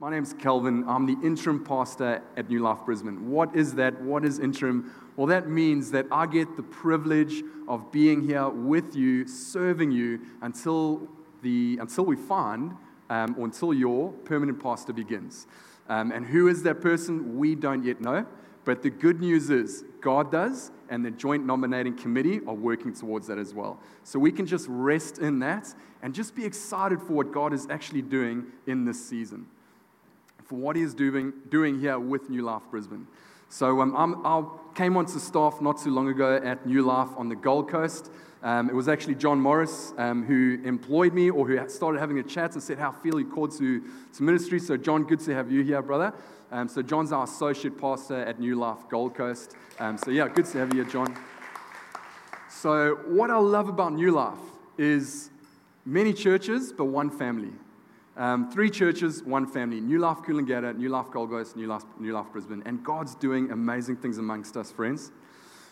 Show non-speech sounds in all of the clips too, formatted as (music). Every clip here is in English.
My name's Calvin. I'm the interim pastor at New Life Brisbane. What is that? What is interim? Well, that means that I get the privilege of being here with you, serving you until, the, until we find um, or until your permanent pastor begins. Um, and who is that person? We don't yet know. But the good news is God does, and the joint nominating committee are working towards that as well. So we can just rest in that and just be excited for what God is actually doing in this season for what he is doing, doing here with New Life Brisbane. So um, i came onto staff not too long ago at New Life on the Gold Coast. Um, it was actually John Morris um, who employed me or who started having a chat and said how feel he called to, to ministry. So, John, good to have you here, brother. Um, so, John's our associate pastor at New Life Gold Coast. Um, so, yeah, good to have you here, John. So, what I love about New Life is many churches, but one family. Um, three churches, one family New Life Coolangatta, New Life Gold Coast, New Life, New Life Brisbane. And God's doing amazing things amongst us, friends.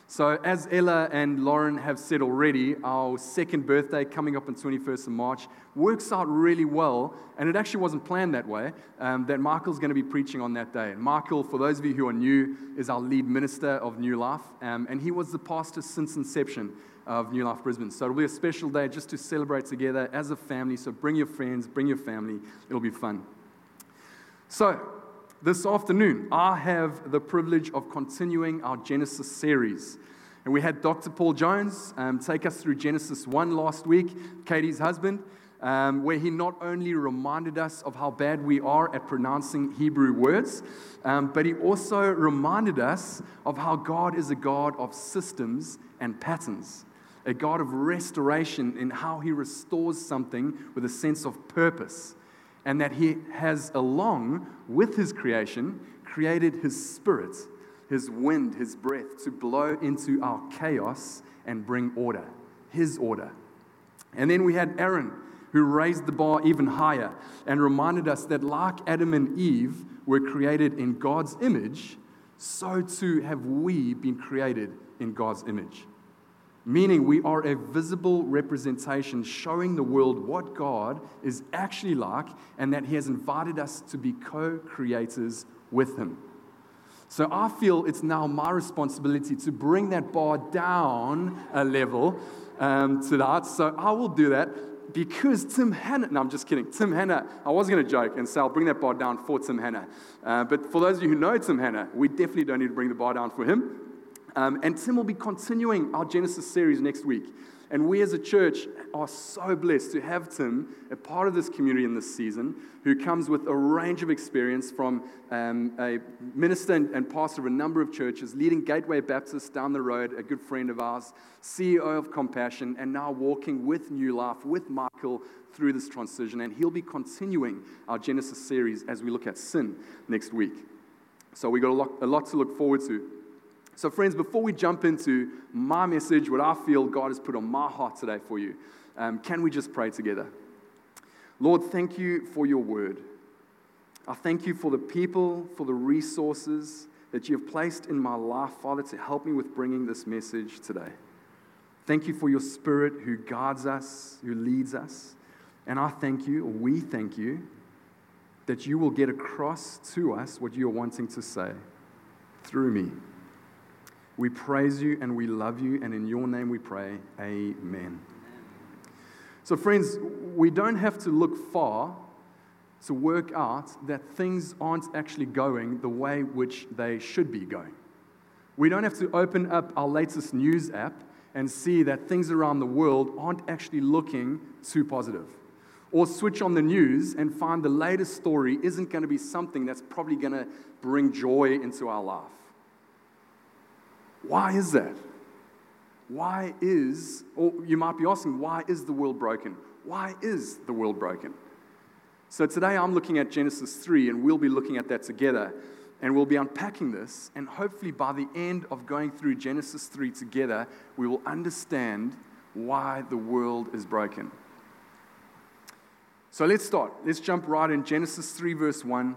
So, as Ella and Lauren have said already, our second birthday coming up on 21st of March works out really well. And it actually wasn't planned that way, um, that Michael's going to be preaching on that day. And Michael, for those of you who are new, is our lead minister of New Life. Um, and he was the pastor since inception of New Life Brisbane. So it'll be a special day just to celebrate together as a family. So bring your friends, bring your family. It'll be fun. So, this afternoon, I have the privilege of continuing our Genesis series. And we had Dr. Paul Jones um, take us through Genesis 1 last week, Katie's husband, um, where he not only reminded us of how bad we are at pronouncing Hebrew words, um, but he also reminded us of how God is a God of systems and patterns a God of restoration in how he restores something with a sense of purpose, and that he has, along with his creation, created his spirit, his wind, his breath to blow into our chaos and bring order, his order. And then we had Aaron, who raised the bar even higher and reminded us that, like Adam and Eve were created in God's image, so too have we been created in God's image meaning we are a visible representation showing the world what God is actually like and that He has invited us to be co creators with Him. So I feel it's now my responsibility to bring that bar down a level um, to that. So I will do that because Tim Hanna, no, I'm just kidding. Tim Hanna, I was going to joke and say I'll bring that bar down for Tim Hanna. Uh, but for those of you who know Tim Hanna, we definitely don't need to bring the bar down for him. Um, and Tim will be continuing our Genesis series next week. And we as a church are so blessed to have Tim, a part of this community in this season, who comes with a range of experience from um, a minister and, and, pastor of a number of churches, leading Gateway Baptist down the road, a good friend of ours, CEO of Compassion, and now walking with New Life, with Michael through this transition. And he'll be continuing our Genesis series as we look at sin next week. So we've got a lot, a lot to look forward to. So, friends, before we jump into my message, what I feel God has put on my heart today for you, um, can we just pray together? Lord, thank you for your word. I thank you for the people, for the resources that you have placed in my life, Father, to help me with bringing this message today. Thank you for your spirit who guards us, who leads us. And I thank you, or we thank you, that you will get across to us what you are wanting to say through me. We praise you and we love you, and in your name we pray. Amen. So, friends, we don't have to look far to work out that things aren't actually going the way which they should be going. We don't have to open up our latest news app and see that things around the world aren't actually looking too positive. Or switch on the news and find the latest story isn't going to be something that's probably going to bring joy into our life. Why is that? Why is, or you might be asking, why is the world broken? Why is the world broken? So today I'm looking at Genesis 3, and we'll be looking at that together. And we'll be unpacking this, and hopefully by the end of going through Genesis 3 together, we will understand why the world is broken. So let's start. Let's jump right in Genesis 3, verse 1.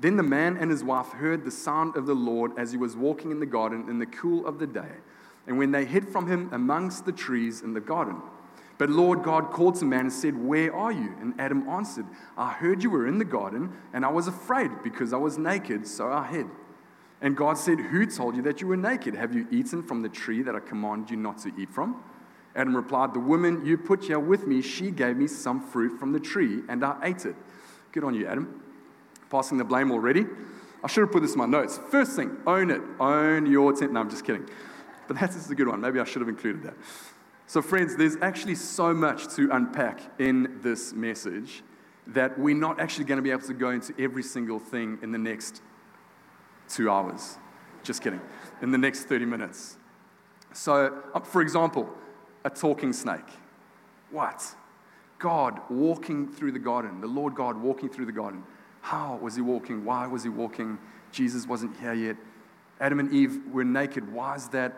Then the man and his wife heard the sound of the Lord as he was walking in the garden in the cool of the day, and when they hid from him amongst the trees in the garden. But Lord God called to man and said, Where are you? And Adam answered, I heard you were in the garden, and I was afraid because I was naked, so I hid. And God said, Who told you that you were naked? Have you eaten from the tree that I commanded you not to eat from? Adam replied, The woman you put here with me, she gave me some fruit from the tree, and I ate it. Good on you, Adam. Passing the blame already. I should have put this in my notes. First thing, own it. Own your tent. No, I'm just kidding. But that's a good one. Maybe I should have included that. So, friends, there's actually so much to unpack in this message that we're not actually going to be able to go into every single thing in the next two hours. Just kidding. In the next 30 minutes. So, uh, for example, a talking snake. What? God walking through the garden, the Lord God walking through the garden. How was he walking? Why was he walking? Jesus wasn't here yet. Adam and Eve were naked. Why is that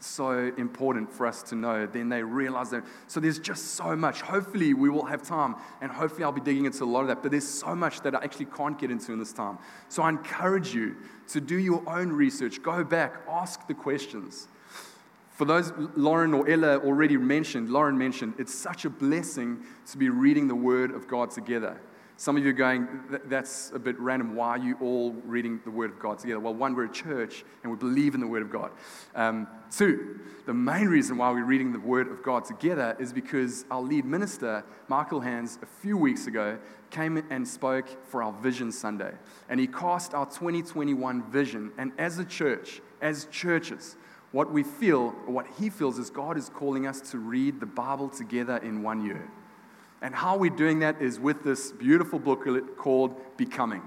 so important for us to know. Then they realize that. So there's just so much. Hopefully, we will have time, and hopefully, I'll be digging into a lot of that. But there's so much that I actually can't get into in this time. So I encourage you to do your own research, go back, ask the questions. For those Lauren or Ella already mentioned, Lauren mentioned, it's such a blessing to be reading the Word of God together. Some of you are going, that's a bit random. Why are you all reading the Word of God together? Well, one, we're a church and we believe in the Word of God. Um, two, the main reason why we're reading the Word of God together is because our lead minister, Michael Hands, a few weeks ago, came and spoke for our Vision Sunday. And he cast our 2021 vision. And as a church, as churches, what we feel, what he feels, is God is calling us to read the Bible together in one year. And how we're doing that is with this beautiful booklet called Becoming.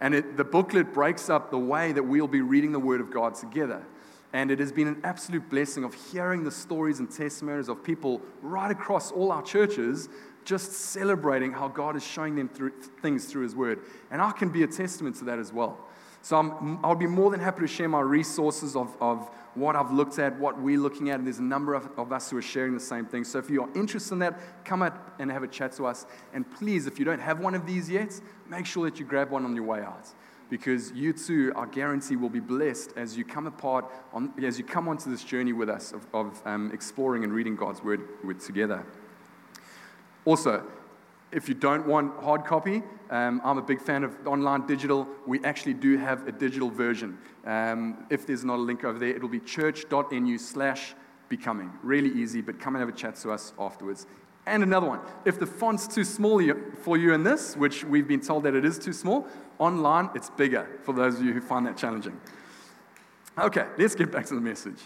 And it, the booklet breaks up the way that we'll be reading the Word of God together. And it has been an absolute blessing of hearing the stories and testimonies of people right across all our churches just celebrating how God is showing them through, things through His Word. And I can be a testament to that as well. So I'm, I'll be more than happy to share my resources of, of what I've looked at, what we're looking at, and there's a number of, of us who are sharing the same thing. So if you're interested in that, come up and have a chat to us. And please, if you don't have one of these yet, make sure that you grab one on your way out. Because you too, I guarantee, will be blessed as you come apart, on, as you come onto this journey with us of, of um, exploring and reading God's Word together. Also, if you don't want hard copy, um, I'm a big fan of online digital. We actually do have a digital version. Um, if there's not a link over there, it'll be church.nu slash becoming. Really easy, but come and have a chat to us afterwards. And another one. If the font's too small for you in this, which we've been told that it is too small, online it's bigger for those of you who find that challenging. Okay, let's get back to the message.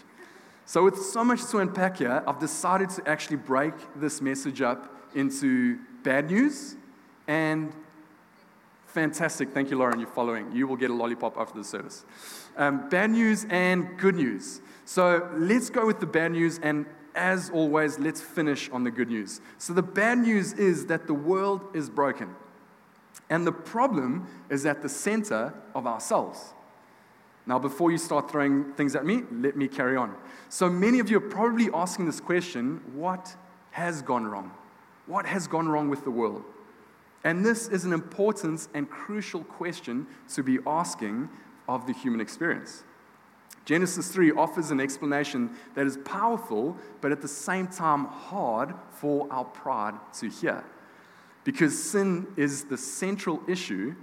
So, with so much to unpack here, I've decided to actually break this message up into bad news and fantastic. Thank you, Lauren. You're following. You will get a lollipop after the service. Um, bad news and good news. So let's go with the bad news, and as always, let's finish on the good news. So the bad news is that the world is broken, and the problem is at the center of ourselves. Now, before you start throwing things at me, let me carry on. So many of you are probably asking this question what has gone wrong? What has gone wrong with the world? And this is an important and crucial question to be asking of the human experience. Genesis 3 offers an explanation that is powerful, but at the same time hard for our pride to hear. Because sin is the central issue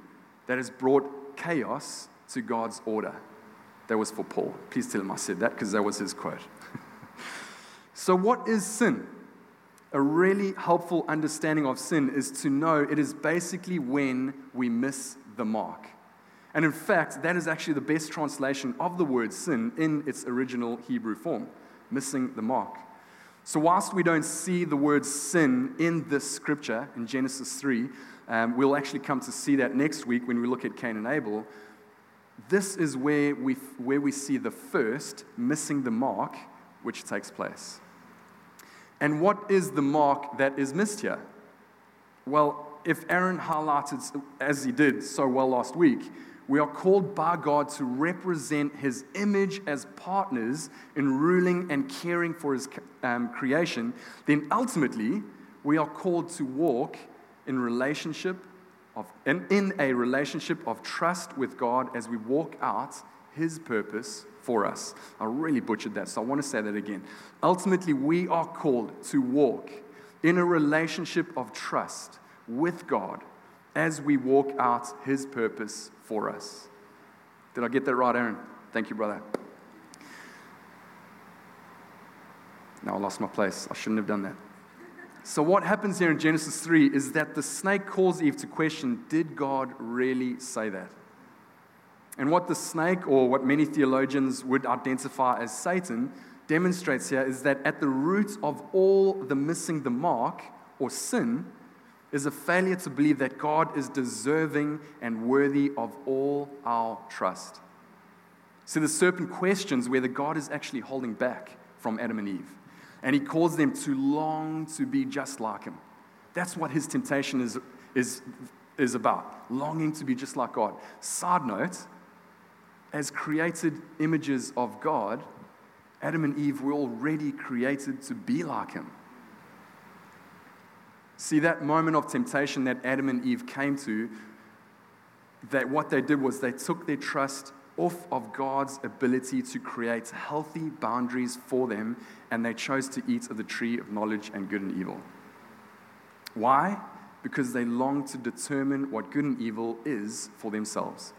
that has brought chaos to God's order. That was for Paul. Please tell him I said that because that was his quote. (laughs) so, what is sin? A really helpful understanding of sin is to know it is basically when we miss the mark. And in fact, that is actually the best translation of the word sin in its original Hebrew form, missing the mark. So, whilst we don't see the word sin in this scripture in Genesis 3, um, we'll actually come to see that next week when we look at Cain and Abel. This is where we, where we see the first missing the mark, which takes place. And what is the mark that is missed here? Well, if Aaron highlighted, as he did so well last week, we are called by God to represent His image as partners in ruling and caring for His um, creation, then ultimately we are called to walk in relationship of, in, in a relationship of trust with God as we walk out His purpose for us. I really butchered that, so I want to say that again. Ultimately, we are called to walk in a relationship of trust with God as we walk out His purpose for us. Did I get that right, Aaron? Thank you, brother. Now I lost my place. I shouldn't have done that. So, what happens here in Genesis 3 is that the snake calls Eve to question Did God really say that? And what the snake, or what many theologians would identify as Satan, demonstrates here is that at the root of all the missing the mark or sin is a failure to believe that God is deserving and worthy of all our trust. So the serpent questions whether God is actually holding back from Adam and Eve. And he calls them to long to be just like him. That's what his temptation is, is, is about longing to be just like God. Side note, as created images of God, Adam and Eve were already created to be like him. See, that moment of temptation that Adam and Eve came to, that what they did was they took their trust off of God's ability to create healthy boundaries for them, and they chose to eat of the tree of knowledge and good and evil. Why? Because they longed to determine what good and evil is for themselves,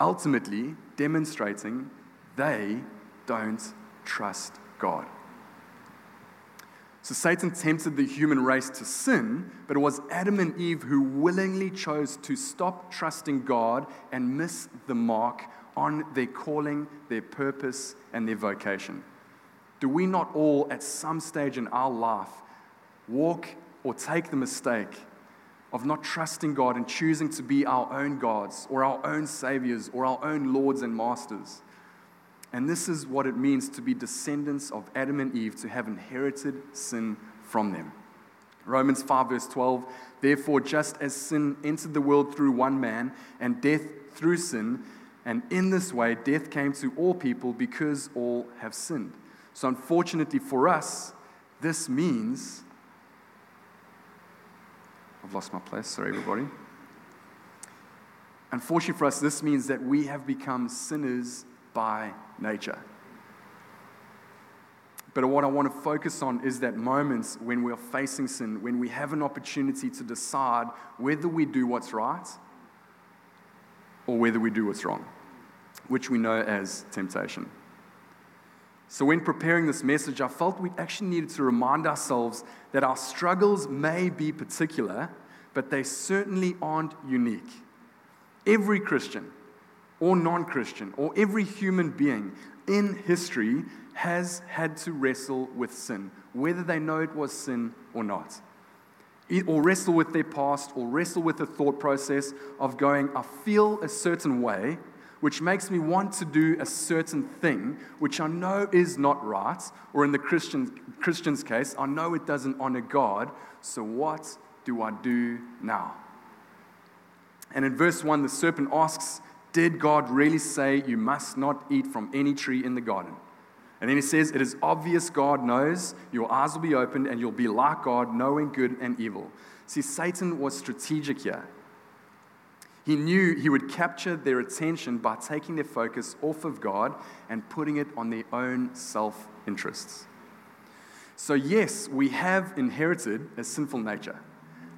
ultimately demonstrating they don't trust God. So Satan tempted the human race to sin, but it was Adam and Eve who willingly chose to stop trusting God and miss the mark on their calling, their purpose, and their vocation. Do we not all, at some stage in our life, walk or take the mistake of not trusting God and choosing to be our own gods or our own saviors or our own lords and masters? And this is what it means to be descendants of Adam and Eve, to have inherited sin from them. Romans 5, verse 12 Therefore, just as sin entered the world through one man, and death through sin, and in this way death came to all people because all have sinned. So, unfortunately for us, this means. I've lost my place, sorry, everybody. Unfortunately for us, this means that we have become sinners by nature. But what I want to focus on is that moments when we are facing sin, when we have an opportunity to decide whether we do what's right or whether we do what's wrong, which we know as temptation. So, when preparing this message, I felt we actually needed to remind ourselves that our struggles may be particular, but they certainly aren't unique. Every Christian, or non Christian or every human being in history has had to wrestle with sin, whether they know it was sin or not. Or wrestle with their past, or wrestle with the thought process of going, I feel a certain way, which makes me want to do a certain thing, which I know is not right, or in the Christian, Christian's case, I know it doesn't honor God, so what do I do now? And in verse 1, the serpent asks did God really say you must not eat from any tree in the garden? And then he says, It is obvious God knows, your eyes will be opened, and you'll be like God, knowing good and evil. See, Satan was strategic here. He knew he would capture their attention by taking their focus off of God and putting it on their own self interests. So, yes, we have inherited a sinful nature.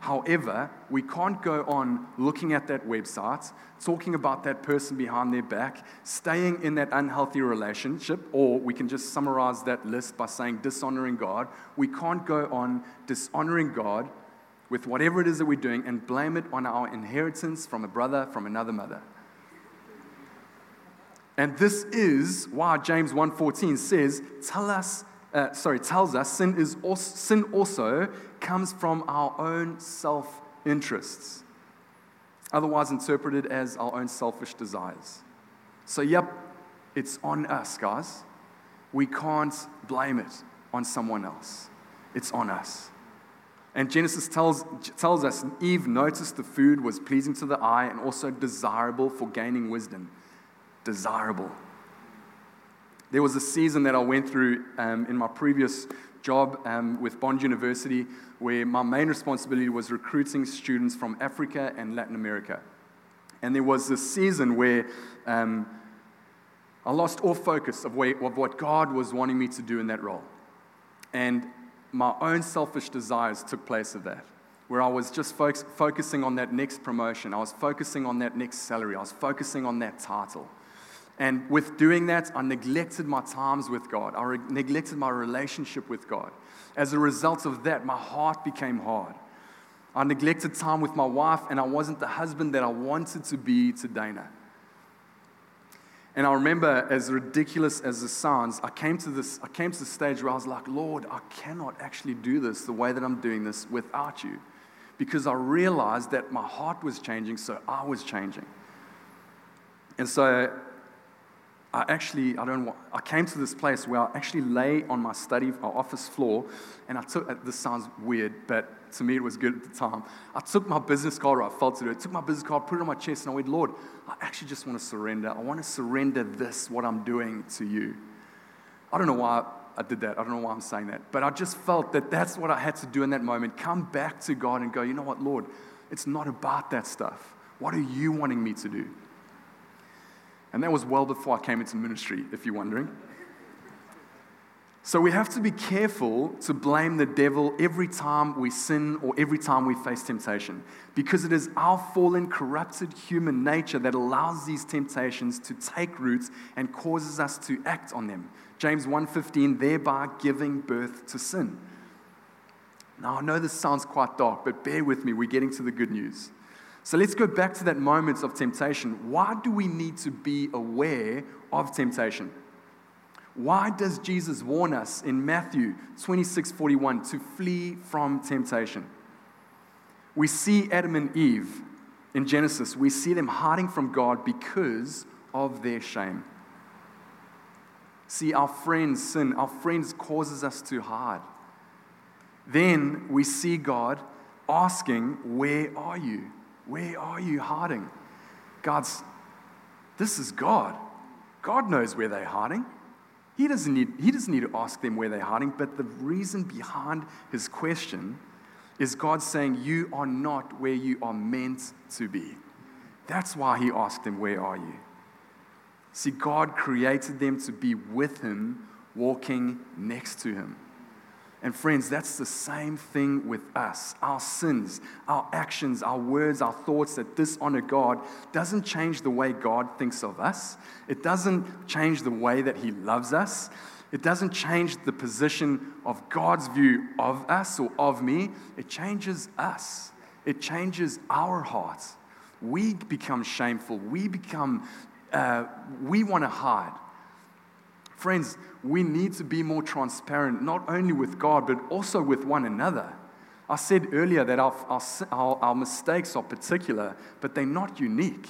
However, we can't go on looking at that website, talking about that person behind their back, staying in that unhealthy relationship, or we can just summarize that list by saying dishonoring God. We can't go on dishonoring God with whatever it is that we're doing and blame it on our inheritance from a brother from another mother. And this is why James 1:14 says, "Tell us, uh, sorry, tells us sin is also, sin also comes from our own self-interests, otherwise interpreted as our own selfish desires." So, yep, it's on us, guys. We can't blame it on someone else. It's on us. And Genesis tells, tells us Eve noticed the food was pleasing to the eye and also desirable for gaining wisdom desirable. There was a season that I went through um, in my previous job um, with Bond University where my main responsibility was recruiting students from Africa and Latin America. And there was this season where um, I lost all focus of, where, of what God was wanting me to do in that role. And my own selfish desires took place of that, where I was just fo- focusing on that next promotion, I was focusing on that next salary, I was focusing on that title. And with doing that, I neglected my times with God. I re- neglected my relationship with God. As a result of that, my heart became hard. I neglected time with my wife, and I wasn't the husband that I wanted to be to Dana. And I remember, as ridiculous as it sounds, I came to this, I came to the stage where I was like, Lord, I cannot actually do this the way that I'm doing this without you. Because I realized that my heart was changing, so I was changing. And so I actually, I don't want, I came to this place where I actually lay on my study, our office floor, and I took, uh, this sounds weird, but to me it was good at the time. I took my business card, or I felt to it, took my business card, put it on my chest, and I went, Lord, I actually just want to surrender. I want to surrender this, what I'm doing, to you. I don't know why I did that. I don't know why I'm saying that. But I just felt that that's what I had to do in that moment. Come back to God and go, you know what, Lord, it's not about that stuff. What are you wanting me to do? And that was well before I came into ministry, if you're wondering. So we have to be careful to blame the devil every time we sin or every time we face temptation because it is our fallen, corrupted human nature that allows these temptations to take root and causes us to act on them. James 1:15 thereby giving birth to sin. Now I know this sounds quite dark, but bear with me, we're getting to the good news. So let's go back to that moment of temptation. Why do we need to be aware of temptation? Why does Jesus warn us in Matthew 26 41 to flee from temptation? We see Adam and Eve in Genesis, we see them hiding from God because of their shame. See, our friends sin, our friends causes us to hide. Then we see God asking, Where are you? Where are you hiding? God's, this is God. God knows where they're hiding. He doesn't, need, he doesn't need to ask them where they're hiding, but the reason behind his question is God saying, You are not where you are meant to be. That's why he asked them, Where are you? See, God created them to be with him, walking next to him. And friends, that's the same thing with us. Our sins, our actions, our words, our thoughts that dishonor God doesn't change the way God thinks of us. It doesn't change the way that He loves us. It doesn't change the position of God's view of us or of me. It changes us. It changes our hearts. We become shameful. We become, uh, we want to hide. Friends, we need to be more transparent, not only with God, but also with one another. I said earlier that our, our, our, mistakes are particular, but they're not unique.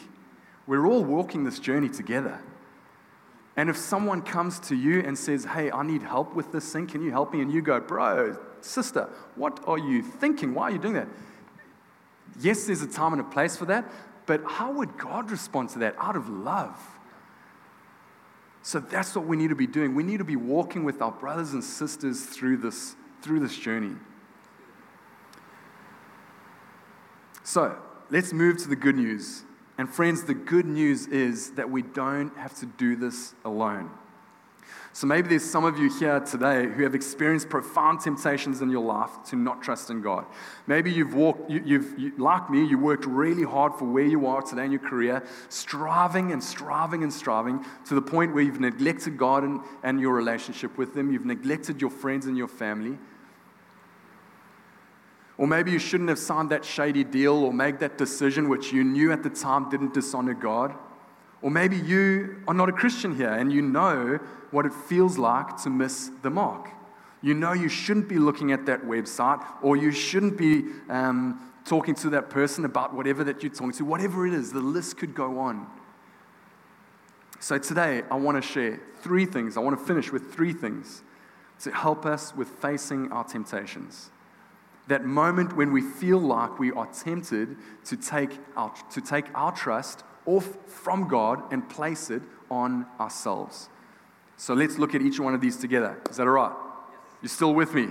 We're all walking this journey together. And if someone comes to you and says, Hey, I need help with this thing, can you help me? And you go, Bro, sister, what are you thinking? Why are you doing that? Yes, there's a time and a place for that, but how would God respond to that? Out of love. So that's what we need to be doing. We need to be walking with our brothers and sisters through this, through this journey. So let's move to the good news. And friends, the good news is that we don't have to do this alone. So maybe there's some of you here today who have experienced profound temptations in your life to not trust in God. Maybe you've walked, you, have you, like me, you worked really hard for where you are today in your career, striving and striving and striving to the point where you've neglected God and, and your relationship with Him. You've neglected your friends and your family. Or maybe you shouldn't have signed that shady deal or made that decision which you knew at the time didn't dishonor God. Or maybe you are not a Christian here and you know what it feels like to miss the mark. You know you shouldn't be looking at that website or you shouldn't be um, talking to that person about whatever that you're talking to, whatever it is, the list could go on. So today, I want to share three things. I want to finish with three things to help us with facing our temptations. That moment when we feel like we are tempted to take our, to take our trust off from God and place it on ourselves. So let's look at each one of these together. Is that all right? You're still with me?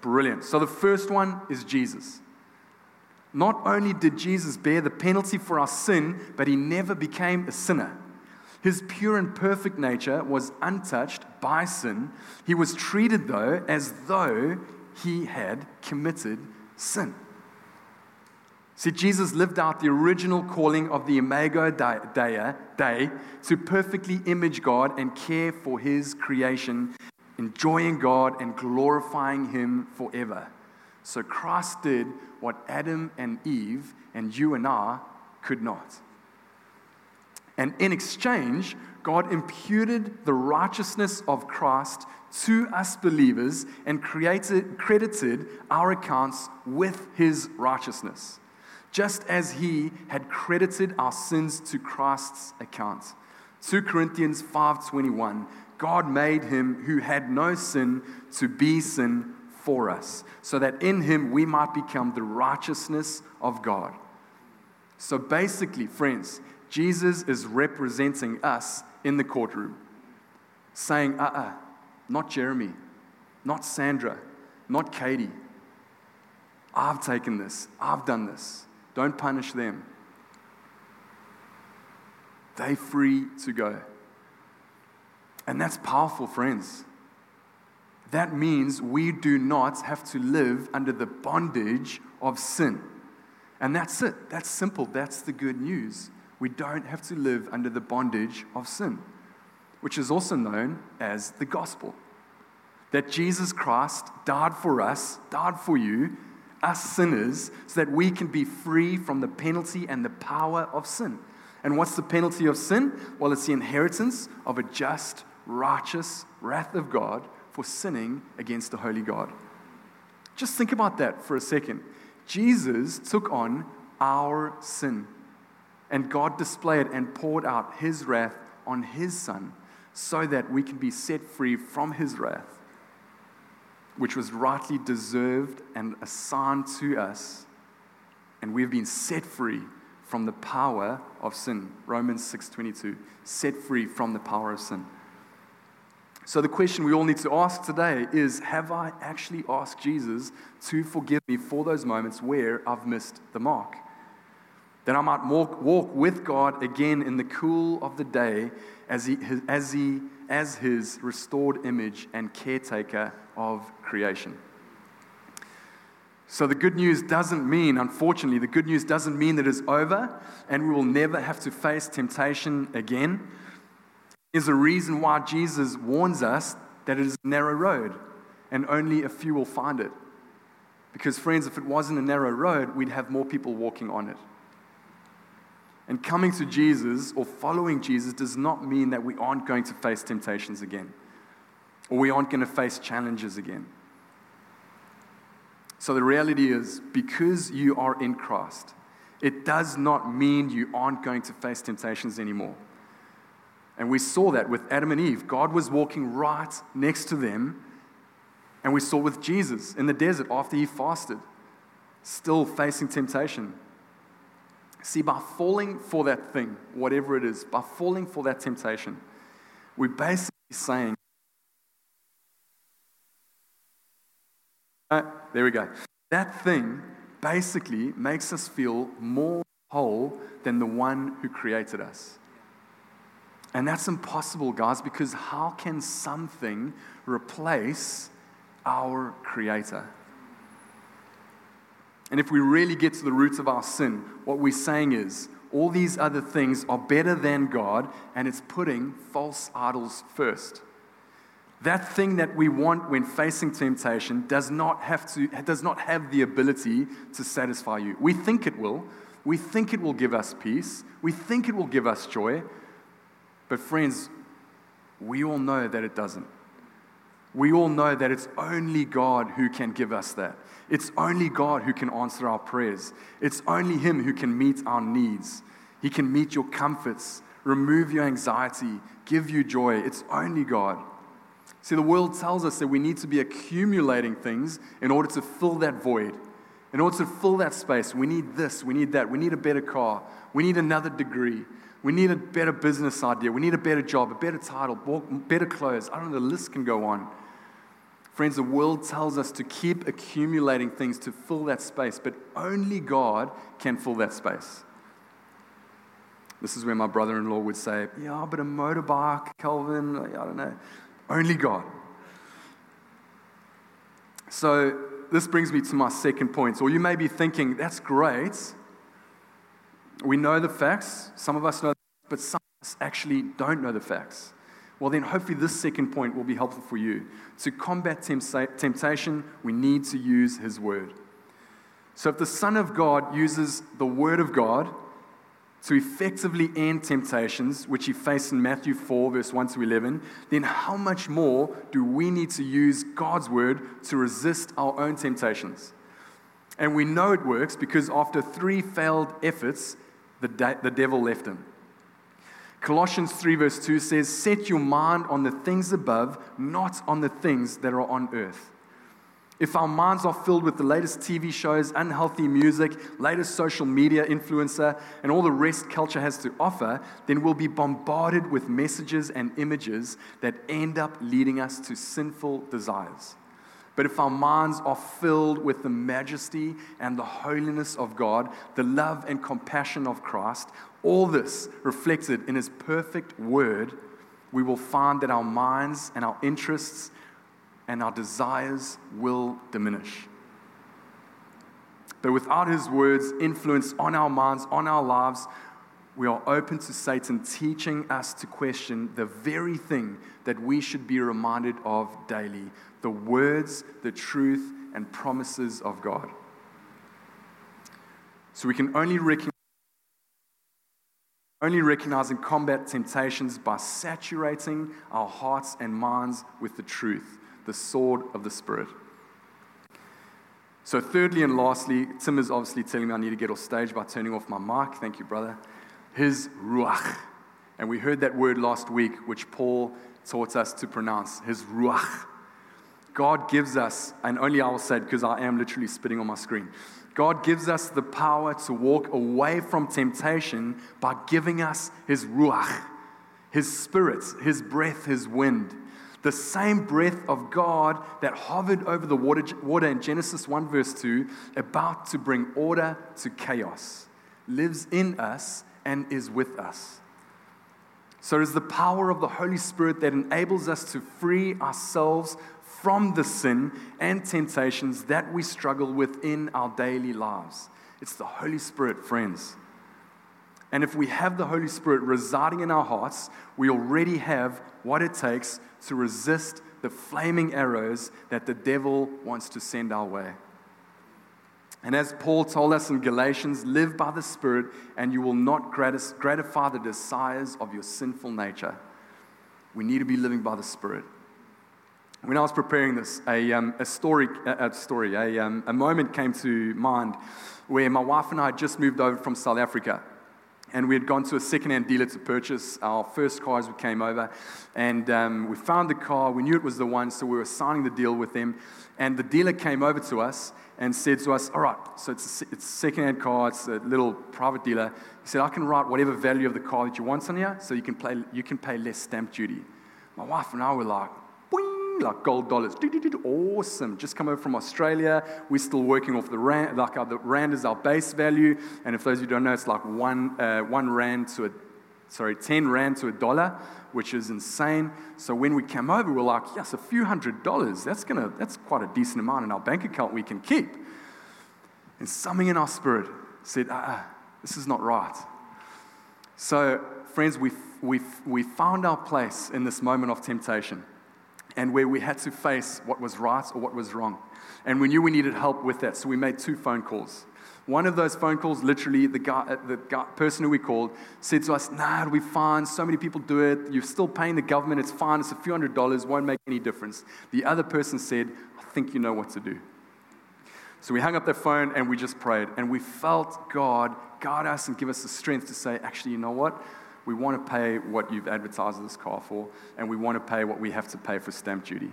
Brilliant. So the first one is Jesus. Not only did Jesus bear the penalty for our sin, but he never became a sinner. His pure and perfect nature was untouched by sin. He was treated, though, as though he had committed sin. See, Jesus lived out the original calling of the Imago Dei to perfectly image God and care for his creation, enjoying God and glorifying him forever. So Christ did what Adam and Eve and you and I could not. And in exchange, God imputed the righteousness of Christ to us believers and created, credited our accounts with his righteousness, just as he had credited our sins to Christ's account. 2 Corinthians 5:21 God made him who had no sin to be sin for us, so that in him we might become the righteousness of God. So basically, friends, Jesus is representing us in the courtroom, saying, uh uh-uh, uh, not Jeremy, not Sandra, not Katie. I've taken this, I've done this. Don't punish them. They're free to go. And that's powerful, friends. That means we do not have to live under the bondage of sin. And that's it. That's simple. That's the good news. We don't have to live under the bondage of sin, which is also known as the gospel. That Jesus Christ died for us, died for you, us sinners, so that we can be free from the penalty and the power of sin. And what's the penalty of sin? Well, it's the inheritance of a just, righteous wrath of God for sinning against the holy God. Just think about that for a second. Jesus took on our sin, and God displayed and poured out his wrath on his son so that we can be set free from his wrath, which was rightly deserved and assigned to us, and we have been set free from the power of sin. Romans 6:22, set free from the power of sin. So, the question we all need to ask today is Have I actually asked Jesus to forgive me for those moments where I've missed the mark? That I might walk, walk with God again in the cool of the day as, he, as, he, as his restored image and caretaker of creation. So, the good news doesn't mean, unfortunately, the good news doesn't mean that it's over and we will never have to face temptation again is a reason why Jesus warns us that it is a narrow road and only a few will find it. Because, friends, if it wasn't a narrow road, we'd have more people walking on it. And coming to Jesus or following Jesus does not mean that we aren't going to face temptations again or we aren't going to face challenges again. So the reality is, because you are in Christ, it does not mean you aren't going to face temptations anymore. And we saw that with Adam and Eve. God was walking right next to them. And we saw with Jesus in the desert after he fasted, still facing temptation. See, by falling for that thing, whatever it is, by falling for that temptation, we're basically saying, uh, there we go. That thing basically makes us feel more whole than the one who created us. And that's impossible, guys, because how can something replace our Creator? And if we really get to the roots of our sin, what we're saying is all these other things are better than God, and it's putting false idols first. That thing that we want when facing temptation does not have, to, does not have the ability to satisfy you. We think it will. We think it will give us peace. We think it will give us joy, But, friends, we all know that it doesn't. We all know that it's only God who can give us that. It's only God who can answer our prayers. It's only Him who can meet our needs. He can meet your comforts, remove your anxiety, give you joy. It's only God. See, the world tells us that we need to be accumulating things in order to fill that void. In order to fill that space, we need this, we need that, we need a better car, we need another degree, we need a better business idea, we need a better job, a better title, better clothes. I don't know, the list can go on. Friends, the world tells us to keep accumulating things to fill that space, but only God can fill that space. This is where my brother in law would say, Yeah, but a motorbike, Calvin, I don't know. Only God. So, this brings me to my second point. Or you may be thinking, That's great. We know the facts. Some of us know, but some of us actually don't know the facts. Well, then, hopefully, this second point will be helpful for you. To combat temptation, we need to use His Word. So, if the Son of God uses the Word of God to effectively end temptations, which He faced in Matthew 4, verse 1 to 11, then how much more do we need to use God's Word to resist our own temptations? And we know it works because after three failed efforts, the, de- the devil left him. Colossians 3, verse 2 says, Set your mind on the things above, not on the things that are on earth. If our minds are filled with the latest TV shows, unhealthy music, latest social media influencer, and all the rest culture has to offer, then we'll be bombarded with messages and images that end up leading us to sinful desires. But if our minds are filled with the majesty and the holiness of God, the love and compassion of Christ, all this reflected in His perfect word, we will find that our minds and our interests and our desires will diminish. But without His word's influence on our minds, on our lives, we are open to Satan teaching us to question the very thing that we should be reminded of daily the words, the truth, and promises of God. So we can only recognize only combat temptations by saturating our hearts and minds with the truth, the sword of the Spirit. So, thirdly and lastly, Tim is obviously telling me I need to get off stage by turning off my mic. Thank you, brother. His ruach. And we heard that word last week, which Paul taught us to pronounce. His ruach. God gives us, and only I will say it because I am literally spitting on my screen. God gives us the power to walk away from temptation by giving us His Ruach, His Spirit, His breath, His wind. The same breath of God that hovered over the water, water in Genesis 1, verse 2, about to bring order to chaos, lives in us and is with us. So it is the power of the Holy Spirit that enables us to free ourselves from the sin and temptations that we struggle with in our daily lives. It's the Holy Spirit, friends. And if we have the Holy Spirit residing in our hearts, we already have what it takes to resist the flaming arrows that the devil wants to send our way. And as Paul told us in Galatians, live by the Spirit, and you will not gratify the desires of your sinful nature. We need to be living by the Spirit. When I was preparing this, a, um, a story, a, a story a, um, a moment came to mind where my wife and I had just moved over from South Africa. And we had gone to a second-hand dealer to purchase our first car as we came over. And um, we found the car. We knew it was the one, so we were signing the deal with them. And the dealer came over to us and said to us, all right, so it's a, it's a second-hand car. It's a little private dealer. He said, I can write whatever value of the car that you want on here, so you can, play, you can pay less stamp duty. My wife and I were like, like gold dollars. Awesome. Just come over from Australia. We're still working off the rand. Like our, the rand is our base value. And if those of you don't know, it's like one, uh, one rand to a, sorry, 10 rand to a dollar, which is insane. So when we came over, we're like, yes, a few hundred dollars. That's, gonna, that's quite a decent amount in our bank account we can keep. And something in our spirit said, ah, this is not right. So, friends, we, we, we found our place in this moment of temptation. And where we had to face what was right or what was wrong. And we knew we needed help with that, so we made two phone calls. One of those phone calls, literally, the, guy, uh, the guy, person who we called said to us, Nah, we're fine. So many people do it. You're still paying the government. It's fine. It's a few hundred dollars. Won't make any difference. The other person said, I think you know what to do. So we hung up the phone and we just prayed. And we felt God guide us and give us the strength to say, Actually, you know what? We want to pay what you've advertised this car for, and we want to pay what we have to pay for stamp duty.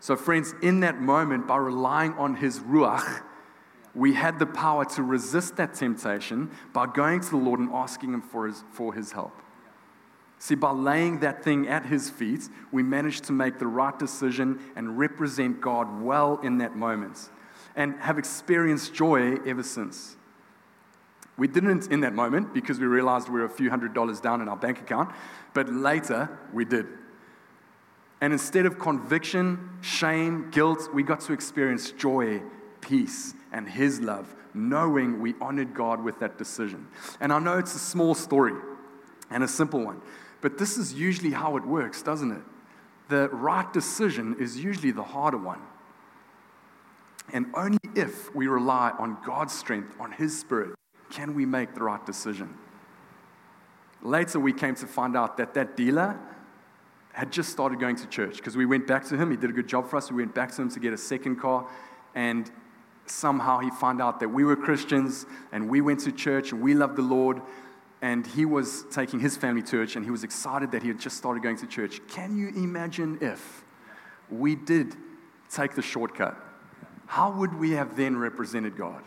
So, friends, in that moment, by relying on His Ruach, we had the power to resist that temptation by going to the Lord and asking Him for His, for his help. See, by laying that thing at His feet, we managed to make the right decision and represent God well in that moment and have experienced joy ever since. We didn't in that moment because we realized we were a few hundred dollars down in our bank account, but later we did. And instead of conviction, shame, guilt, we got to experience joy, peace, and His love, knowing we honored God with that decision. And I know it's a small story and a simple one, but this is usually how it works, doesn't it? The right decision is usually the harder one. And only if we rely on God's strength, on His Spirit, can we make the right decision? Later, we came to find out that that dealer had just started going to church because we went back to him. He did a good job for us. We went back to him to get a second car, and somehow he found out that we were Christians and we went to church and we loved the Lord. And he was taking his family to church and he was excited that he had just started going to church. Can you imagine if we did take the shortcut? How would we have then represented God?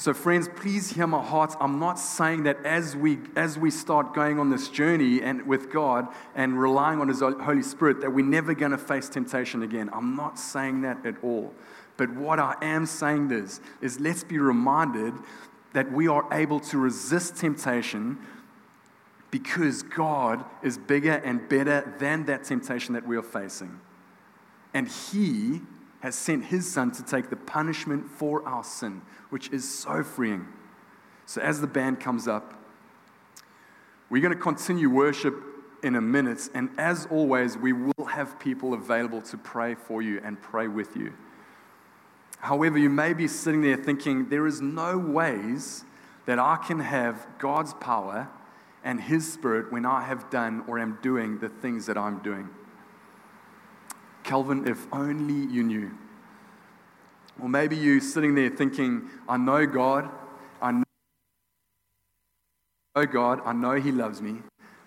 So, friends, please hear my heart. I'm not saying that as we, as we start going on this journey and with God and relying on His Holy Spirit, that we're never going to face temptation again. I'm not saying that at all. But what I am saying is, is let's be reminded that we are able to resist temptation because God is bigger and better than that temptation that we are facing. And He has sent his son to take the punishment for our sin, which is so freeing. So, as the band comes up, we're going to continue worship in a minute. And as always, we will have people available to pray for you and pray with you. However, you may be sitting there thinking, there is no ways that I can have God's power and His Spirit when I have done or am doing the things that I'm doing. Calvin, if only you knew. Or maybe you sitting there thinking, I know God, I know God, I know He loves me.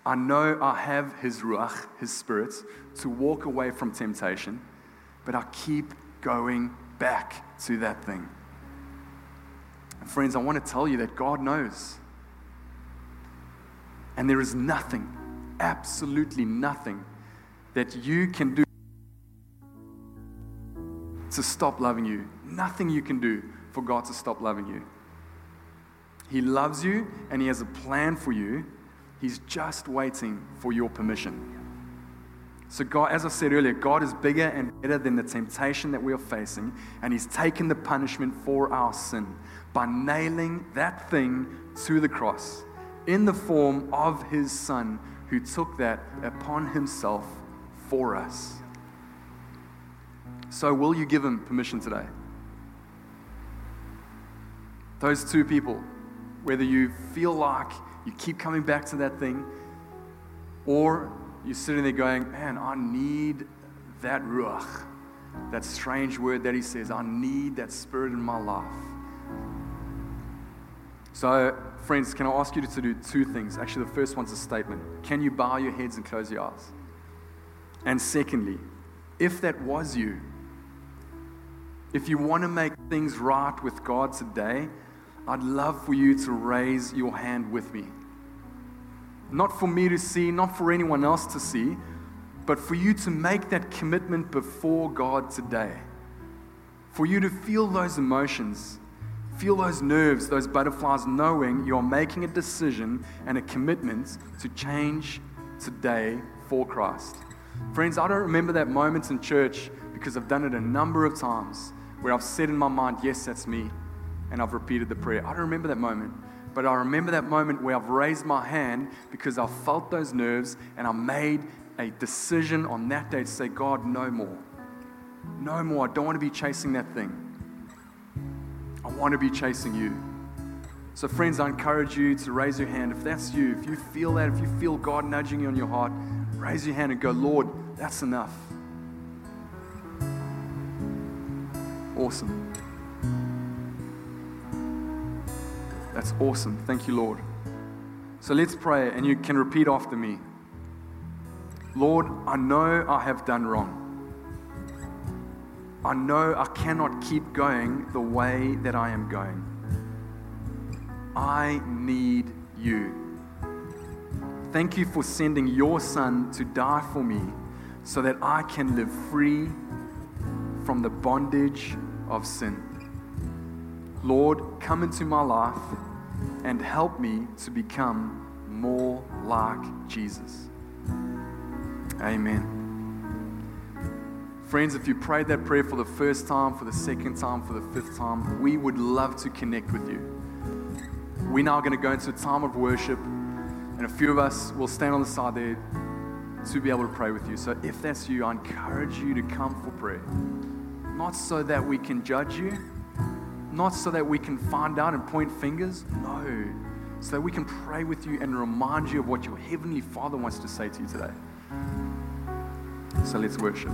I know I have His Ruach, His Spirit, to walk away from temptation, but I keep going back to that thing. And friends, I want to tell you that God knows. And there is nothing, absolutely nothing, that you can do to stop loving you. Nothing you can do for God to stop loving you. He loves you and He has a plan for you. He's just waiting for your permission. So, God, as I said earlier, God is bigger and better than the temptation that we are facing, and He's taken the punishment for our sin by nailing that thing to the cross in the form of His Son, who took that upon Himself for us. So, will you give him permission today? Those two people, whether you feel like you keep coming back to that thing, or you're sitting there going, Man, I need that ruach, that strange word that he says, I need that spirit in my life. So, friends, can I ask you to do two things? Actually, the first one's a statement. Can you bow your heads and close your eyes? And secondly, if that was you, if you want to make things right with God today, I'd love for you to raise your hand with me. Not for me to see, not for anyone else to see, but for you to make that commitment before God today. For you to feel those emotions, feel those nerves, those butterflies, knowing you're making a decision and a commitment to change today for Christ. Friends, I don't remember that moment in church because I've done it a number of times where I've said in my mind, Yes, that's me, and I've repeated the prayer. I don't remember that moment. But I remember that moment where I've raised my hand because I felt those nerves and I made a decision on that day to say, God, no more. No more. I don't want to be chasing that thing. I want to be chasing you. So, friends, I encourage you to raise your hand. If that's you, if you feel that, if you feel God nudging you on your heart, raise your hand and go, Lord, that's enough. Awesome. That's awesome. Thank you, Lord. So let's pray, and you can repeat after me. Lord, I know I have done wrong. I know I cannot keep going the way that I am going. I need you. Thank you for sending your son to die for me so that I can live free from the bondage of sin. Lord, come into my life and help me to become more like Jesus. Amen. Friends, if you prayed that prayer for the first time, for the second time, for the fifth time, we would love to connect with you. We're now going to go into a time of worship, and a few of us will stand on the side there to be able to pray with you. So if that's you, I encourage you to come for prayer. Not so that we can judge you, not so that we can find out and point fingers. No, so that we can pray with you and remind you of what your Heavenly Father wants to say to you today. So let's worship.